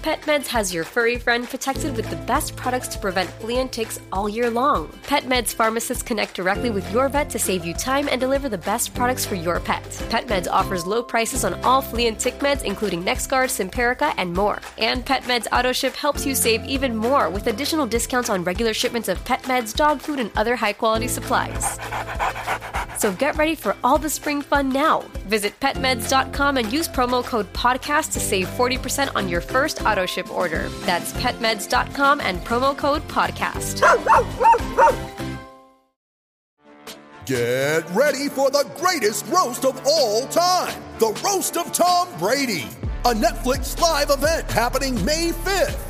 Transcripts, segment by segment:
PetMeds has your furry friend protected with the best products to prevent flea and ticks all year long. PetMeds pharmacists connect directly with your vet to save you time and deliver the best products for your pet. PetMeds offers low prices on all flea and tick meds, including NexGard, Simparica, and more. And PetMeds AutoShip helps you save even more with additional discounts on regular shipments of PetMeds dog food, and other high quality supplies. So get ready for all the spring fun now. Visit petmeds.com and use promo code podcast to save 40% on your first auto ship order. That's petmeds.com and promo code podcast. Get ready for the greatest roast of all time the Roast of Tom Brady, a Netflix live event happening May 5th.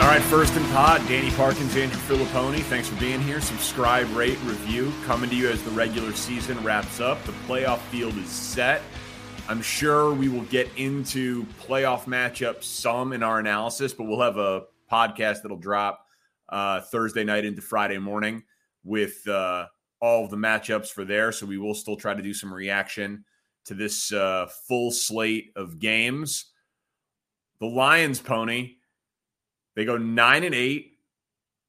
All right, first and pod, Danny Parkins, Andrew Fillipponi. Thanks for being here. Subscribe, rate, review. Coming to you as the regular season wraps up. The playoff field is set. I'm sure we will get into playoff matchups some in our analysis, but we'll have a podcast that'll drop uh, Thursday night into Friday morning with uh, all of the matchups for there. So we will still try to do some reaction to this uh, full slate of games. The Lions pony they go nine and eight,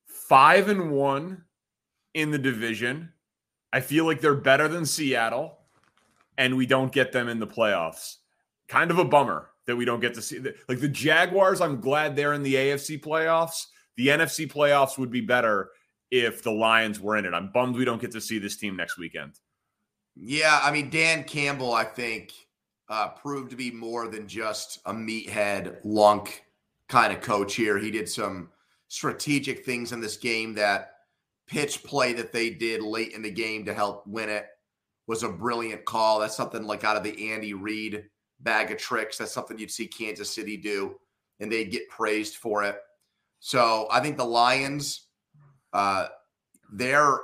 five and one in the division. I feel like they're better than Seattle, and we don't get them in the playoffs. Kind of a bummer that we don't get to see. Like the Jaguars, I'm glad they're in the AFC playoffs. The NFC playoffs would be better if the Lions were in it. I'm bummed we don't get to see this team next weekend. Yeah, I mean Dan Campbell, I think, uh, proved to be more than just a meathead lunk kind of coach here. He did some strategic things in this game that pitch play that they did late in the game to help win it was a brilliant call. That's something like out of the Andy Reid bag of tricks. That's something you'd see Kansas City do, and they'd get praised for it. So I think the Lions, uh, they're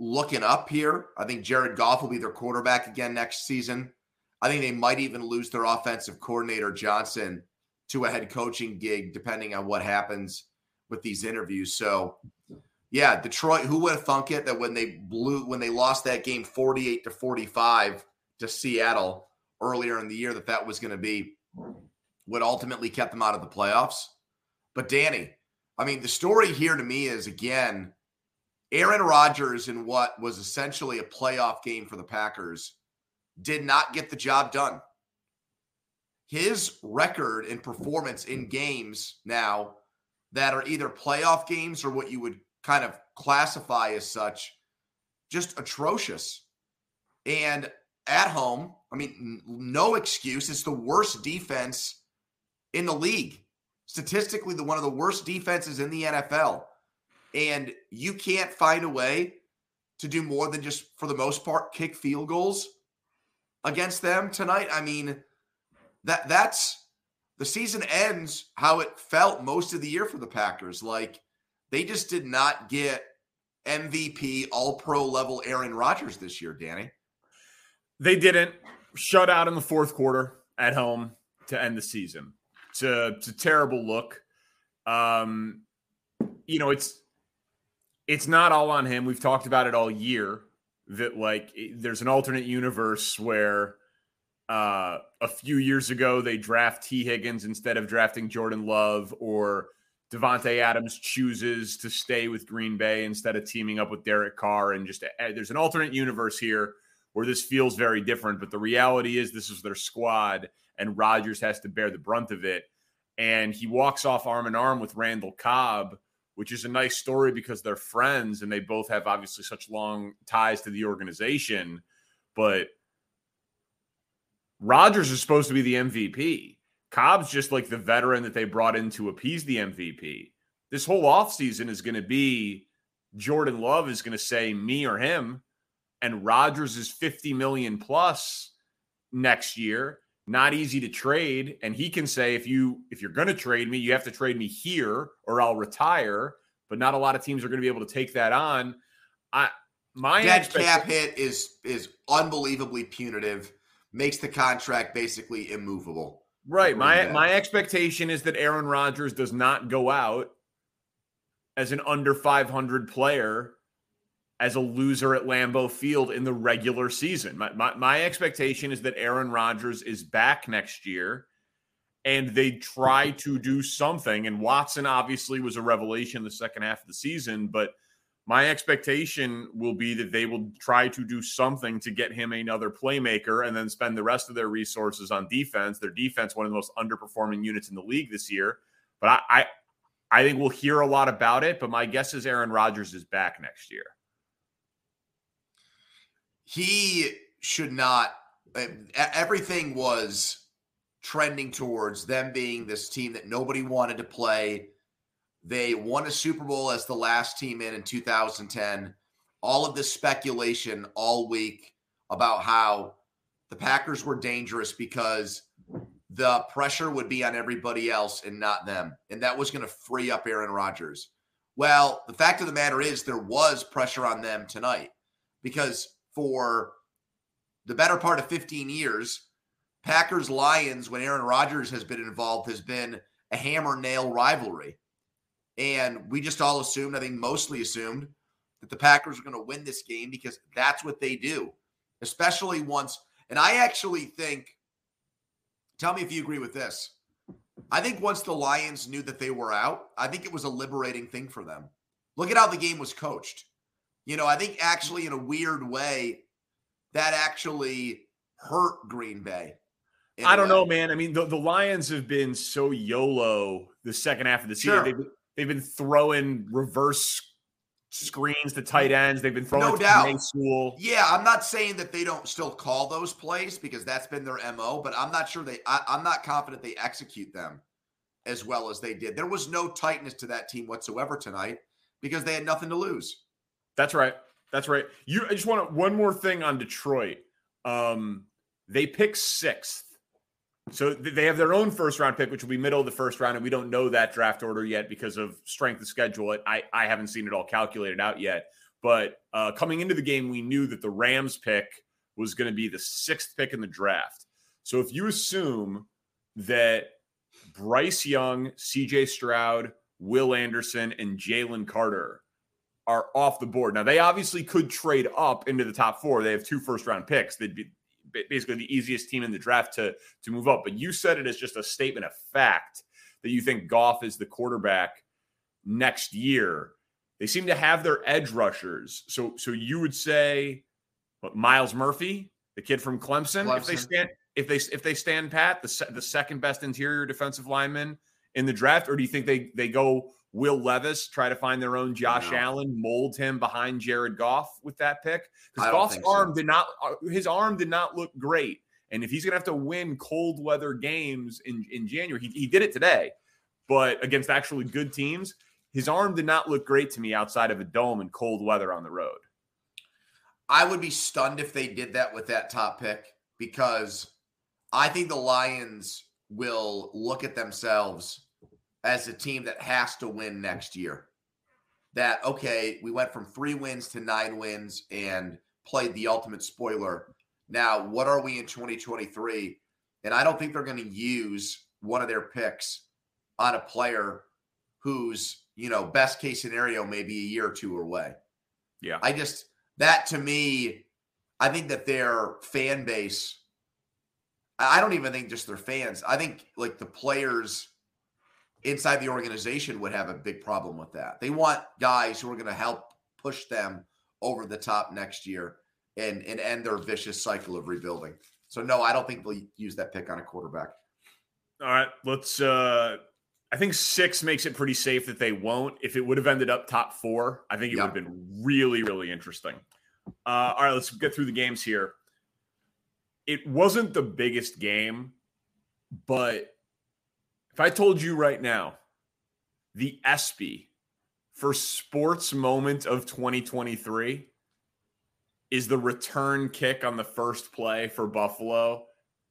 looking up here. I think Jared Goff will be their quarterback again next season. I think they might even lose their offensive coordinator Johnson to a head coaching gig, depending on what happens with these interviews. So, yeah, Detroit, who would have thunk it that when they blew, when they lost that game 48 to 45 to Seattle earlier in the year, that that was going to be what ultimately kept them out of the playoffs? But, Danny, I mean, the story here to me is again, Aaron Rodgers in what was essentially a playoff game for the Packers did not get the job done his record and performance in games now that are either playoff games or what you would kind of classify as such just atrocious. And at home, I mean, no excuse. It's the worst defense in the league. Statistically, the one of the worst defenses in the NFL. And you can't find a way to do more than just, for the most part, kick field goals against them tonight. I mean, that that's the season ends how it felt most of the year for the Packers. Like they just did not get MVP all pro level Aaron Rodgers this year, Danny. They didn't shut out in the fourth quarter at home to end the season. It's a, it's a terrible look. Um, you know, it's it's not all on him. We've talked about it all year. that like there's an alternate universe where uh, a few years ago they draft Tee Higgins instead of drafting Jordan Love, or Davante Adams chooses to stay with Green Bay instead of teaming up with Derek Carr, and just uh, there's an alternate universe here where this feels very different. But the reality is, this is their squad, and Rodgers has to bear the brunt of it. And he walks off arm in arm with Randall Cobb, which is a nice story because they're friends and they both have obviously such long ties to the organization. But Rodgers is supposed to be the MVP. Cobb's just like the veteran that they brought in to appease the MVP. This whole offseason is going to be Jordan Love is going to say me or him and Rodgers is 50 million plus next year. Not easy to trade. And he can say, if you if you're gonna trade me, you have to trade me here or I'll retire. But not a lot of teams are gonna be able to take that on. I my dead cap hit is is unbelievably punitive, makes the contract basically immovable. Right. My my expectation is that Aaron Rodgers does not go out as an under 500 player as a loser at Lambeau Field in the regular season. My, my, my, expectation is that Aaron Rodgers is back next year and they try to do something. And Watson obviously was a revelation the second half of the season, but my expectation will be that they will try to do something to get him another playmaker and then spend the rest of their resources on defense. Their defense, one of the most underperforming units in the league this year. But I, I, I think we'll hear a lot about it. But my guess is Aaron Rodgers is back next year he should not. Everything was trending towards them being this team that nobody wanted to play. They won a Super Bowl as the last team in in 2010. All of this speculation all week about how the Packers were dangerous because the pressure would be on everybody else and not them. And that was going to free up Aaron Rodgers. Well, the fact of the matter is, there was pressure on them tonight because for the better part of 15 years, Packers Lions, when Aaron Rodgers has been involved, has been a hammer nail rivalry. And we just all assumed, I think mostly assumed, that the Packers were going to win this game because that's what they do, especially once. And I actually think, tell me if you agree with this. I think once the Lions knew that they were out, I think it was a liberating thing for them. Look at how the game was coached. You know, I think actually in a weird way, that actually hurt Green Bay. I don't know, man. I mean, the, the Lions have been so YOLO the second half of the season. Sure. They've, they've been throwing reverse screens to tight ends. They've been throwing no doubt. School. Yeah, I'm not saying that they don't still call those plays because that's been their mo. But I'm not sure they. I, I'm not confident they execute them as well as they did. There was no tightness to that team whatsoever tonight because they had nothing to lose. That's right. That's right. You I just want to, one more thing on Detroit. Um, they pick sixth. So they have their own first round pick, which will be middle of the first round, and we don't know that draft order yet because of strength of schedule. I I haven't seen it all calculated out yet. But uh, coming into the game, we knew that the Rams pick was going to be the sixth pick in the draft. So if you assume that Bryce Young, C.J. Stroud, Will Anderson, and Jalen Carter are off the board. Now, they obviously could trade up into the top four. They have two first round picks. They'd be basically the easiest team in the draft to, to move up. But you said it as just a statement of fact that you think Goff is the quarterback next year. They seem to have their edge rushers. So, so you would say what, Myles Murphy, the kid from Clemson, Clemson. if they stand if they if they stand pat, the the second best interior defensive lineman in the draft, or do you think they they go Will Levis try to find their own Josh no. Allen, mold him behind Jared Goff with that pick? Because Goff's arm so. did not uh, his arm did not look great. And if he's gonna have to win cold weather games in, in January, he, he did it today, but against actually good teams, his arm did not look great to me outside of a dome and cold weather on the road. I would be stunned if they did that with that top pick because I think the Lions will look at themselves as a team that has to win next year. That, okay, we went from three wins to nine wins and played the ultimate spoiler. Now, what are we in 2023? And I don't think they're going to use one of their picks on a player whose, you know, best case scenario may be a year or two away. Yeah. I just, that to me, I think that their fan base, I don't even think just their fans, I think like the players inside the organization would have a big problem with that. They want guys who are going to help push them over the top next year and and end their vicious cycle of rebuilding. So no, I don't think they'll use that pick on a quarterback. All right, let's uh I think six makes it pretty safe that they won't. If it would have ended up top four, I think it yep. would have been really, really interesting. Uh, all right, let's get through the games here. It wasn't the biggest game, but if I told you right now, the ESPY for sports moment of 2023 is the return kick on the first play for Buffalo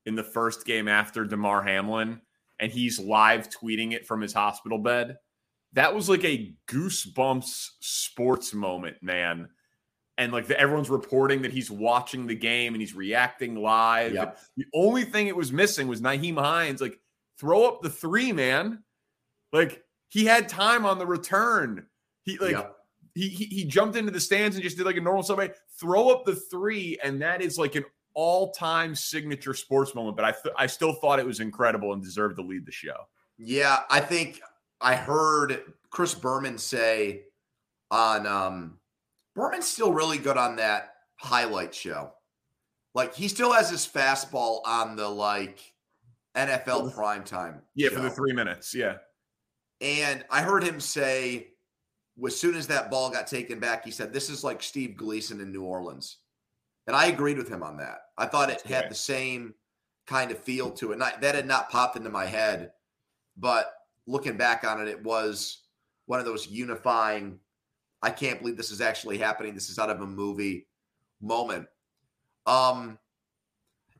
in the first game after Damar Hamlin and he's live tweeting it from his hospital bed. That was like a goosebumps sports moment, man. And like the, everyone's reporting that he's watching the game and he's reacting live. Yep. The only thing it was missing was Nyheim Hines. Like, throw up the three, man. Like he had time on the return. He like yep. he, he he jumped into the stands and just did like a normal subway. Throw up the three, and that is like an all-time signature sports moment, but I th- I still thought it was incredible and deserved to lead the show. Yeah, I think I heard Chris Berman say on um Berman's still really good on that highlight show. Like he still has his fastball on the like NFL prime time. Yeah, show. for the 3 minutes, yeah. And I heard him say as soon as that ball got taken back, he said, This is like Steve Gleason in New Orleans. And I agreed with him on that. I thought it had the same kind of feel to it. And I, that had not popped into my head. But looking back on it, it was one of those unifying, I can't believe this is actually happening. This is out of a movie moment. Um,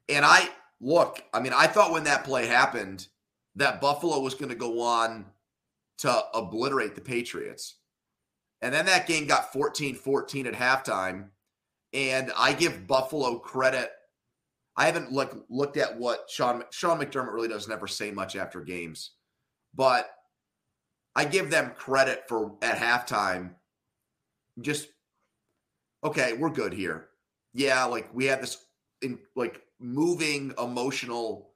and I look, I mean, I thought when that play happened that Buffalo was going to go on to obliterate the Patriots. And then that game got 14 14 at halftime. And I give Buffalo credit. I haven't look, looked at what Sean Sean McDermott really does never say much after games, but I give them credit for at halftime. Just okay, we're good here. Yeah, like we had this in like moving emotional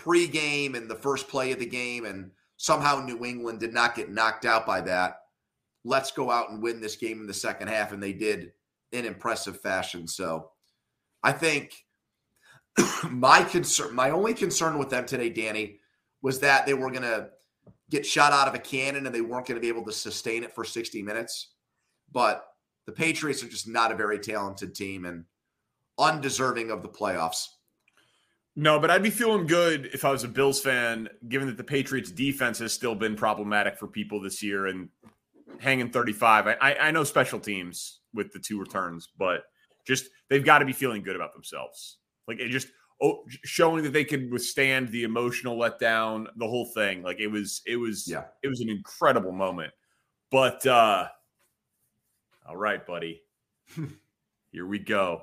pregame and the first play of the game, and somehow New England did not get knocked out by that. Let's go out and win this game in the second half, and they did in impressive fashion. So I think my concern, my only concern with them today, Danny, was that they were going to get shot out of a cannon and they weren't going to be able to sustain it for 60 minutes. But the Patriots are just not a very talented team and undeserving of the playoffs. No, but I'd be feeling good if I was a Bills fan, given that the Patriots defense has still been problematic for people this year and hanging 35. I, I know special teams with the two returns, but just they've got to be feeling good about themselves. Like it just oh, showing that they could withstand the emotional letdown, the whole thing. Like it was, it was, yeah, it was an incredible moment. But uh all right, buddy, here we go.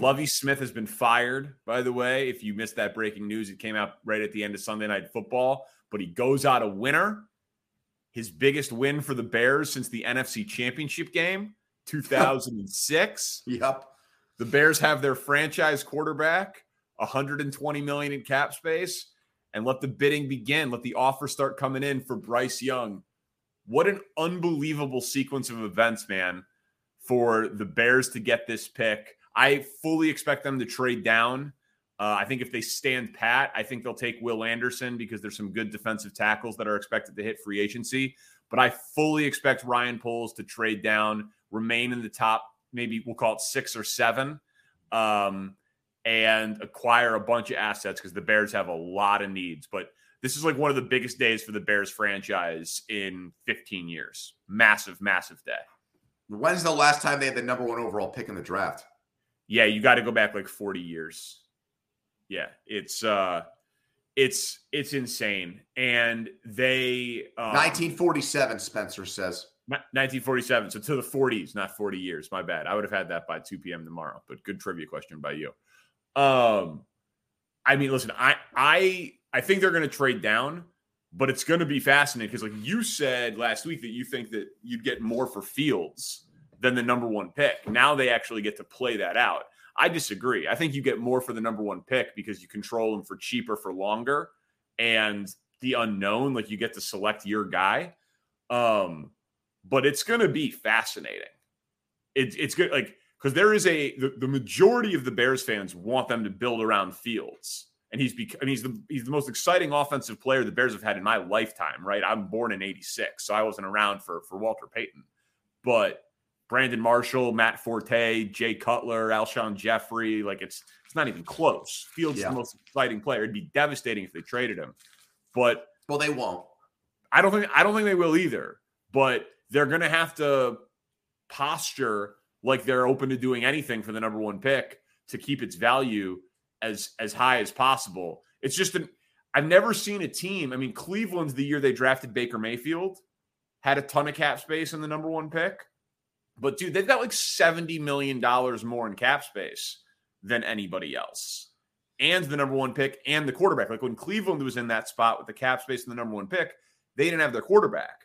Lovie Smith has been fired, by the way. If you missed that breaking news, it came out right at the end of Sunday Night Football, but he goes out a winner. His biggest win for the Bears since the NFC Championship game, 2006. Yep. The Bears have their franchise quarterback, 120 million in cap space, and let the bidding begin. Let the offer start coming in for Bryce Young. What an unbelievable sequence of events, man, for the Bears to get this pick. I fully expect them to trade down. Uh, I think if they stand pat, I think they'll take Will Anderson because there's some good defensive tackles that are expected to hit free agency. But I fully expect Ryan Poles to trade down, remain in the top, maybe we'll call it six or seven, um, and acquire a bunch of assets because the Bears have a lot of needs. But this is like one of the biggest days for the Bears franchise in 15 years. Massive, massive day. When's the last time they had the number one overall pick in the draft? Yeah, you got to go back like 40 years. Yeah, it's uh it's it's insane. And they um, 1947 Spencer says. 1947. So to the 40s, not 40 years. My bad. I would have had that by 2 p.m. tomorrow, but good trivia question by you. Um I mean, listen, I I I think they're going to trade down, but it's going to be fascinating because, like you said last week, that you think that you'd get more for Fields than the number one pick. Now they actually get to play that out. I disagree. I think you get more for the number one pick because you control them for cheaper for longer, and the unknown, like you get to select your guy. Um, but it's going to be fascinating. It, it's good, like because there is a the, the majority of the Bears fans want them to build around Fields and he's bec- I mean, he's the he's the most exciting offensive player the Bears have had in my lifetime. Right, I'm born in '86, so I wasn't around for for Walter Payton, but Brandon Marshall, Matt Forte, Jay Cutler, Alshon Jeffery. Like it's it's not even close. Fields yeah. the most exciting player. It'd be devastating if they traded him, but well, they won't. I don't think I don't think they will either. But they're going to have to posture like they're open to doing anything for the number one pick to keep its value as as high as possible. It's just an I've never seen a team. I mean, Cleveland's the year they drafted Baker Mayfield, had a ton of cap space in the number one pick. But dude, they've got like $70 million more in cap space than anybody else. And the number one pick and the quarterback. Like when Cleveland was in that spot with the cap space and the number one pick, they didn't have their quarterback.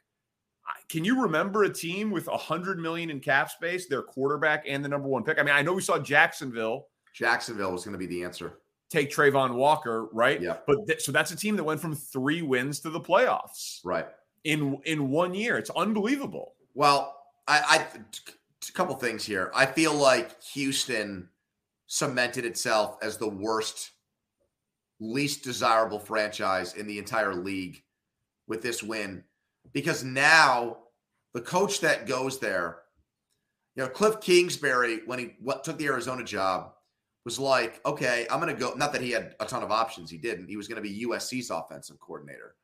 Can you remember a team with a hundred million in cap space, their quarterback and the number one pick? I mean, I know we saw Jacksonville Jacksonville was going to be the answer. Take Travon Walker, right? Yeah. But th- so that's a team that went from three wins to the playoffs, right? In in one year, it's unbelievable. Well, I, I a couple things here. I feel like Houston cemented itself as the worst, least desirable franchise in the entire league with this win, because now the coach that goes there, you know, Cliff Kingsbury, when he what, took the Arizona job, was like, okay, I'm going to go. Not that he had a ton of options. He didn't. He was going to be USC's offensive coordinator.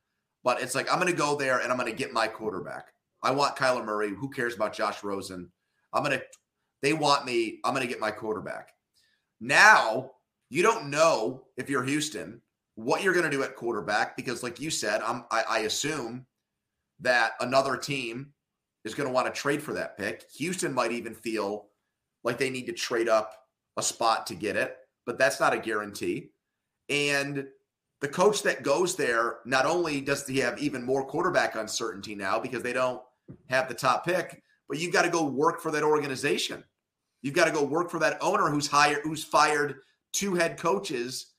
But it's like, I'm going to go there and I'm going to get my quarterback. I want Kyler Murray. Who cares about Josh Rosen? I'm going to, they want me. I'm going to get my quarterback. Now, you don't know if you're Houston what you're going to do at quarterback because, like you said, I'm, I, I assume that another team is going to want to trade for that pick. Houston might even feel like they need to trade up a spot to get it, but that's not a guarantee. And the coach that goes there, not only does he have even more quarterback uncertainty now because they don't have the top pick, but you've got to go work for that organization. You've got to go work for that owner who's hired, who's fired two head coaches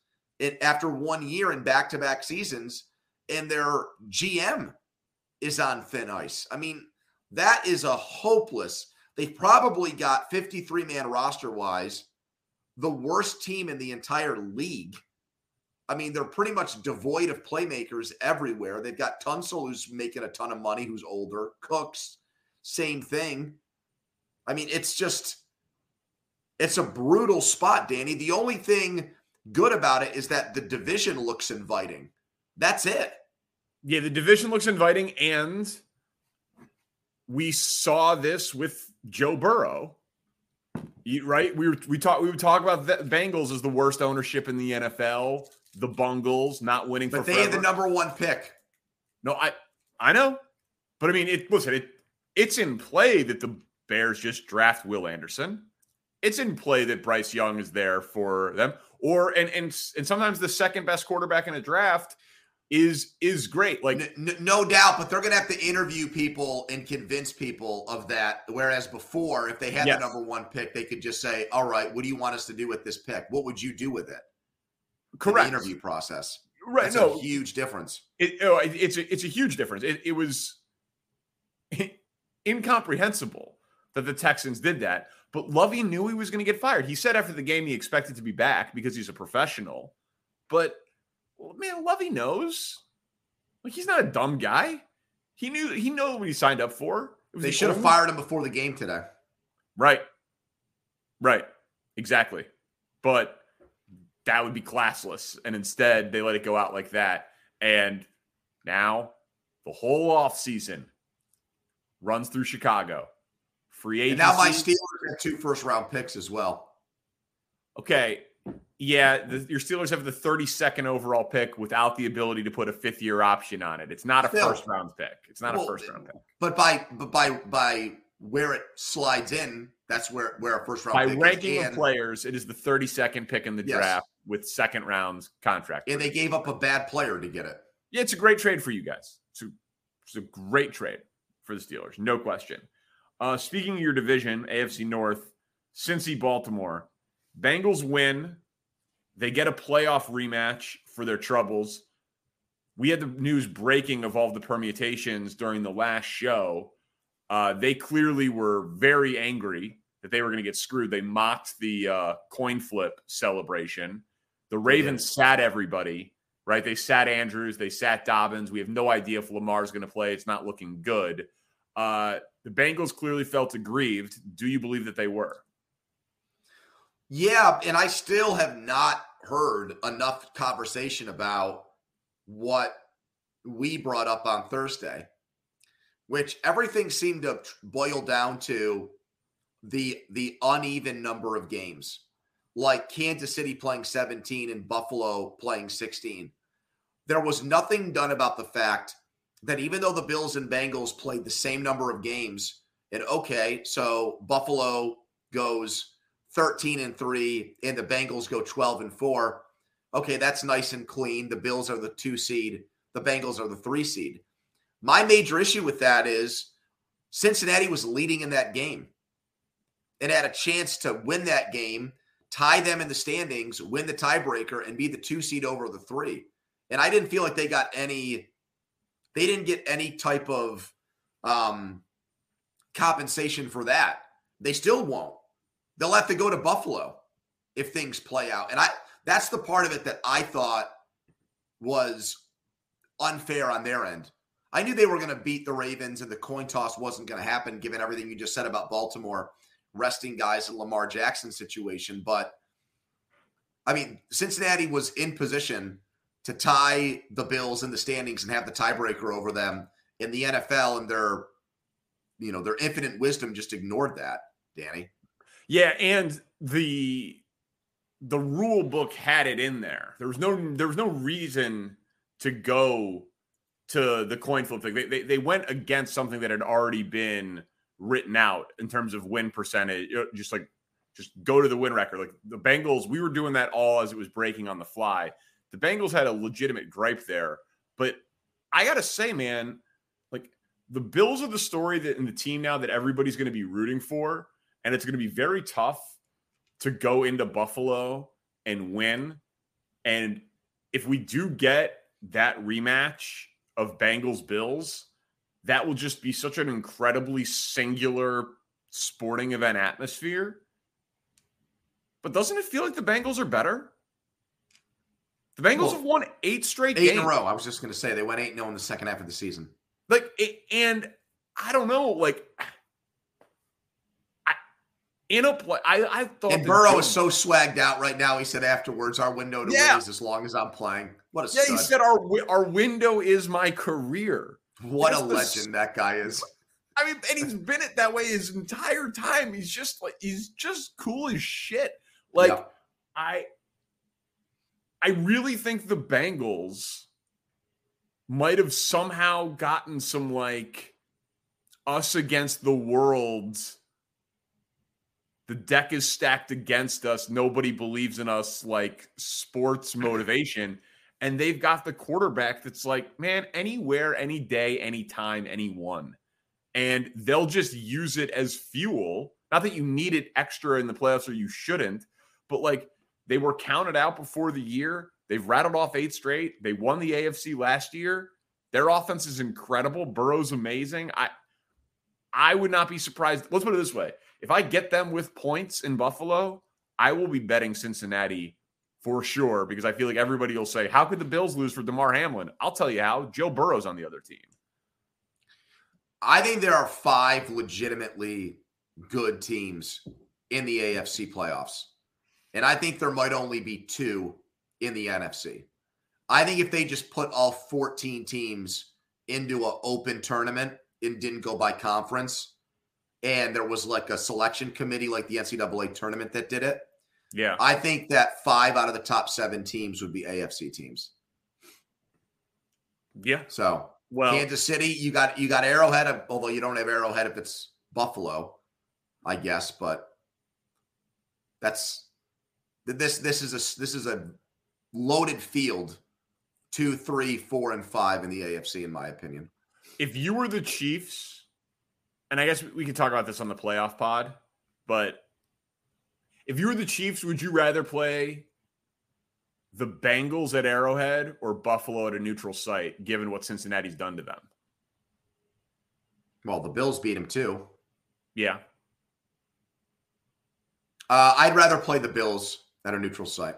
after one year in back-to-back seasons, and their GM is on thin ice. I mean, that is a hopeless. They've probably got 53 man roster wise the worst team in the entire league. I mean, they're pretty much devoid of playmakers everywhere. They've got Tunsil, who's making a ton of money, who's older. Cooks, same thing. I mean, it's just, it's a brutal spot, Danny. The only thing good about it is that the division looks inviting. That's it. Yeah, the division looks inviting. And we saw this with Joe Burrow right? We were we talk we would talk about the Bengals as the worst ownership in the NFL. The Bungles not winning, but they forever. had the number one pick. No, I I know, but I mean, it listen, it it's in play that the Bears just draft Will Anderson. It's in play that Bryce Young is there for them, or and and and sometimes the second best quarterback in a draft is is great. Like N- n- no doubt, but they're going to have to interview people and convince people of that. Whereas before, if they had Yes. the number one pick, they could just say, "All right, what do you want us to do with this pick? What would you do with it?" In the correct interview process. right? That's no, a huge difference. It, oh, it- it's a, it's a huge difference. It, it was incomprehensible that the Texans did that. But Lovie knew he was going to get fired. He said after the game he expected to be back because he's a professional. But man, Lovie knows. Like he's not a dumb guy. He knew he knew what he signed up for. They the should have fired him before the game today. Right. Right. Exactly. But that would be classless. And instead, they let it go out like that. And now the whole offseason runs through Chicago. Free And now my Steelers have two first round picks as well. okay. Yeah. The, your Steelers have the 32nd overall pick without the ability to put a fifth year option on it. It's not a Still. first round pick. It's not Well, a first round pick. But by but by by where it slides in, that's where where a first round By pick ranking is. of players, it is the 32nd pick in the Yes. draft with second rounds contract. and they gave up a bad player to get it. Yeah, it's a great trade for you guys. It's a, it's a great trade for the Steelers, no question. Uh, speaking of your division, AFC North, Cincy, Baltimore, Bengals win. They get a playoff rematch for their troubles. We had the news breaking of all the permutations during the last show. Uh, they clearly were very angry that they were going to get screwed. They mocked the uh, coin flip celebration. The Ravens sat everybody right? They sat Andrews, they sat Dobbins. We have no idea if Lamar's going to play. It's not looking good. Uh, the Bengals clearly felt aggrieved. Do you believe that they were? Yeah, and I still have not heard enough conversation about what we brought up on Thursday, which everything seemed to boil down to the the uneven number of games. Like Kansas City playing 17 and Buffalo playing 16. There was nothing done about the fact that even though the Bills and Bengals played the same number of games, and okay, so Buffalo goes 13 and 3 and the Bengals go 12 and 4. Okay, that's nice and clean. The Bills are the 2 seed, the Bengals are the 3 seed. My major issue with that is Cincinnati was leading in that game and had a chance to win that game, tie them in the standings, win the tiebreaker and be the 2 seed over the 3. And I didn't feel like they got any they didn't get any type of um compensation for that. They still won't. They'll have to go to Buffalo if things play out. And I that's the part of it that I thought was unfair on their end. I knew they were going to beat the Ravens and the coin toss wasn't going to happen given everything you just said about Baltimore resting guys in Lamar Jackson situation, but I mean, Cincinnati was in position to tie the Bills in the standings and have the tiebreaker over them in the NFL and their you know, their infinite wisdom just ignored that, Danny. Yeah, and the the rule book had it in there. There was no there was no reason to go to the coin flip thing. They, they, they went against something that had already been written out in terms of win percentage. Just like just go to the win record. Like the Bengals, we were doing that all as it was breaking on the fly. The Bengals had a legitimate gripe there, but I gotta say, man, like the Bills are the story that in the team now that everybody's going to be rooting for, and it's going to be very tough to go into Buffalo and win. And if we do get that rematch of Bengals Bills, that will just be such an incredibly singular sporting event atmosphere. But doesn't it feel like the Bengals are better? The Bengals Well, have won eight straight Eight games. in a row. I was just going to say they went 8 0 in the second half of the season. Like, it, and I don't know, like, I, in a play, I, I thought And Burrow Bills- is so swagged out right now. He said afterwards, our window to Yeah. win is as long as I'm playing. What a Yeah, stud. he said our our window is my career. What a that's the legend that guy is. I mean, and he's been it that way his entire time. He's just like he's just cool as shit. Like Yeah. I I really think the Bengals might have somehow gotten some like us against the world the deck is stacked against us. Nobody believes in us like sports motivation. And they've got the quarterback that's like, man, anywhere, any day, anytime, anyone. And they'll just use it as fuel. Not that you need it extra in the playoffs or you shouldn't, but like they were counted out before the year. They've rattled off eight straight. They won the AFC last year. Their offense is incredible. Burrow's amazing. I I would not be surprised. Let's put it this way. If I get them with points in Buffalo, I will be betting Cincinnati for sure because I feel like everybody will say, How could the Bills lose for Damar Hamlin? I'll tell you how. Joe Burrow's on the other team. I think there are five legitimately good teams in the AFC playoffs. And I think there might only be two in the NFC. I think if they just put all 14 teams into an open tournament and didn't go by conference, and there was like a selection committee like the NCAA tournament that did it. Yeah. I think that five out of the top seven teams would be AFC teams. Yeah. So well, Kansas City, you got you got Arrowhead, although you don't have Arrowhead if it's Buffalo, I guess, but that's this this is a this is a loaded field two, three, four, and five in the AFC, in my opinion. If you were the Chiefs, and I guess we can talk about this on the playoff pod, but if you were the Chiefs, would you rather play the Bengals at Arrowhead or Buffalo at a neutral site, given what Cincinnati's done to them? Well, the Bills beat them too. Yeah. Uh, I'd rather play the Bills at a neutral site.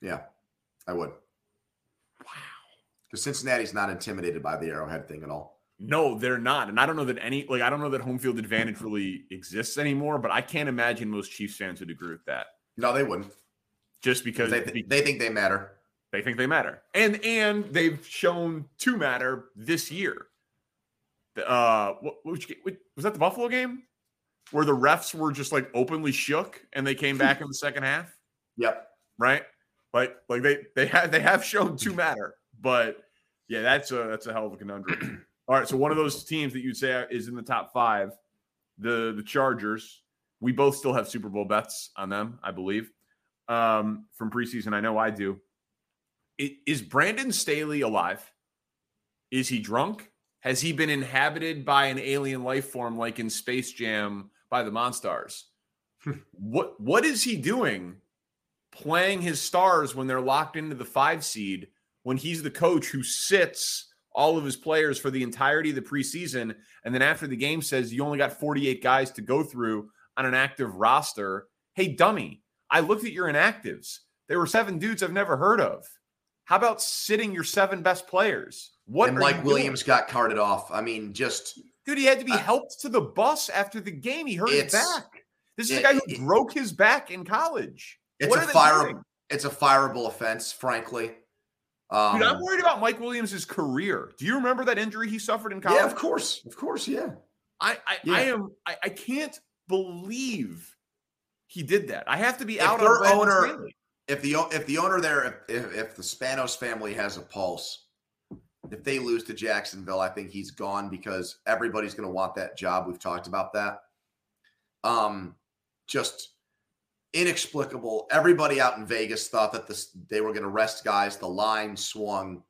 Yeah, I would. Wow. Because Cincinnati's not intimidated by the Arrowhead thing at all. No, they're not. And I don't know that any, like, I don't know that home field advantage really exists anymore, but I can't imagine most Chiefs fans would agree with that. No, they wouldn't. Just because they, th- they think they matter. They think they matter. And and they've shown to matter this year. Uh, what, which, was that the Buffalo game? Where the refs were just like openly shook and they came back in the second half? Yep. Right? Like like they they have they have shown to matter, but yeah, that's a that's a hell of a conundrum. All right, so one of those teams that you'd say is in the top five, the the Chargers. We both still have Super Bowl bets on them, I believe, um, from preseason. I know I do. It, is Brandon Staley alive? Is he drunk? Has he been inhabited by an alien life form like in Space Jam by the Monstars? what what is he doing playing his stars when they're locked into the five seed when he's the coach who sits all of his players for the entirety of the preseason. And then after the game says you only got 48 guys to go through on an active roster. Hey dummy i looked at your inactives. There were seven dudes i've never heard of. How about sitting your seven best players? What and mike williams doing? got carted off. I mean just dude he had to be uh, helped to the bus after the game. He hurt his back. This is it, a guy who it, broke his back in college. It's what a fire. It's a fireable offense, frankly. Um, Dude, I'm worried about Mike Williams' career. Do you remember that injury he suffered in college? Yeah, of course, of course, yeah. I I, yeah. I am I, I, can't believe he did that. I have to be if out their on owner. If the if the owner there, if, if the Spanos family has a pulse, if they lose to Jacksonville, I think he's gone because everybody's going to want that job. We've talked about that. Um, just inexplicable. Everybody out in Vegas thought that this they were going to rest guys. The line swung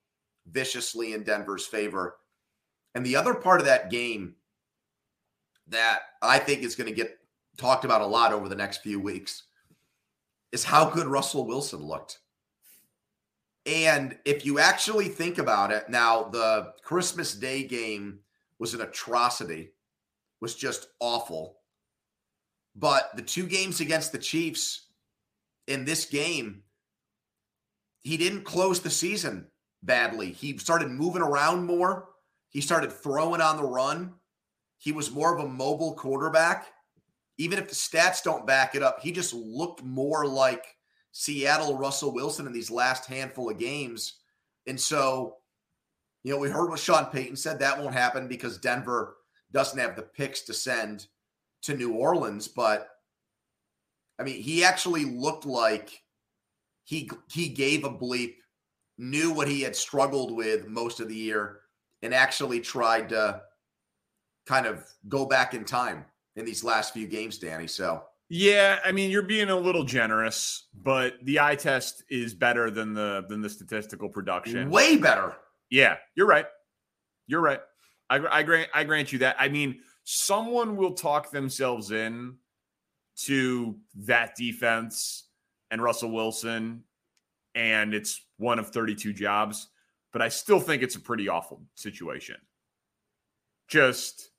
viciously in Denver's favor. And the other part of that game that I think is going to get talked about a lot over the next few weeks is how good Russell Wilson looked. And if you actually think about it, now the Christmas Day game was an atrocity, was just awful. But the two games against the Chiefs in this game, he didn't close the season badly. He started moving around more. He started throwing on the run. He was more of a mobile quarterback. Even if the stats don't back it up, he just looked more like Seattle Russell Wilson in these last handful of games. And so, you know, we heard what Sean Payton said that won't happen because Denver doesn't have the picks to send to New Orleans, but I mean, he actually looked like he he gave a bleep, knew what he had struggled with most of the year, and actually tried to kind of go back in time in these last few games, Danny. So yeah, I mean you're being a little generous, but the eye test is better than the than the statistical production. Way better. Yeah, you're right. You're right. I, I grant I grant you that. I mean, someone will talk themselves in to that defense and Russell Wilson, and it's one of 32 jobs, but I still think it's a pretty awful situation. Just,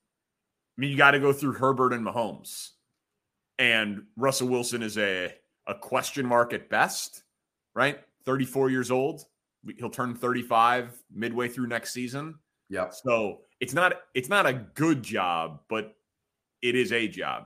I mean, you got to go through Herbert and Mahomes, and Russell Wilson is a a question mark at best, right? 34 years old. He'll turn 35 midway through next season. Yep. So it's not it's not a good job, but it is a job.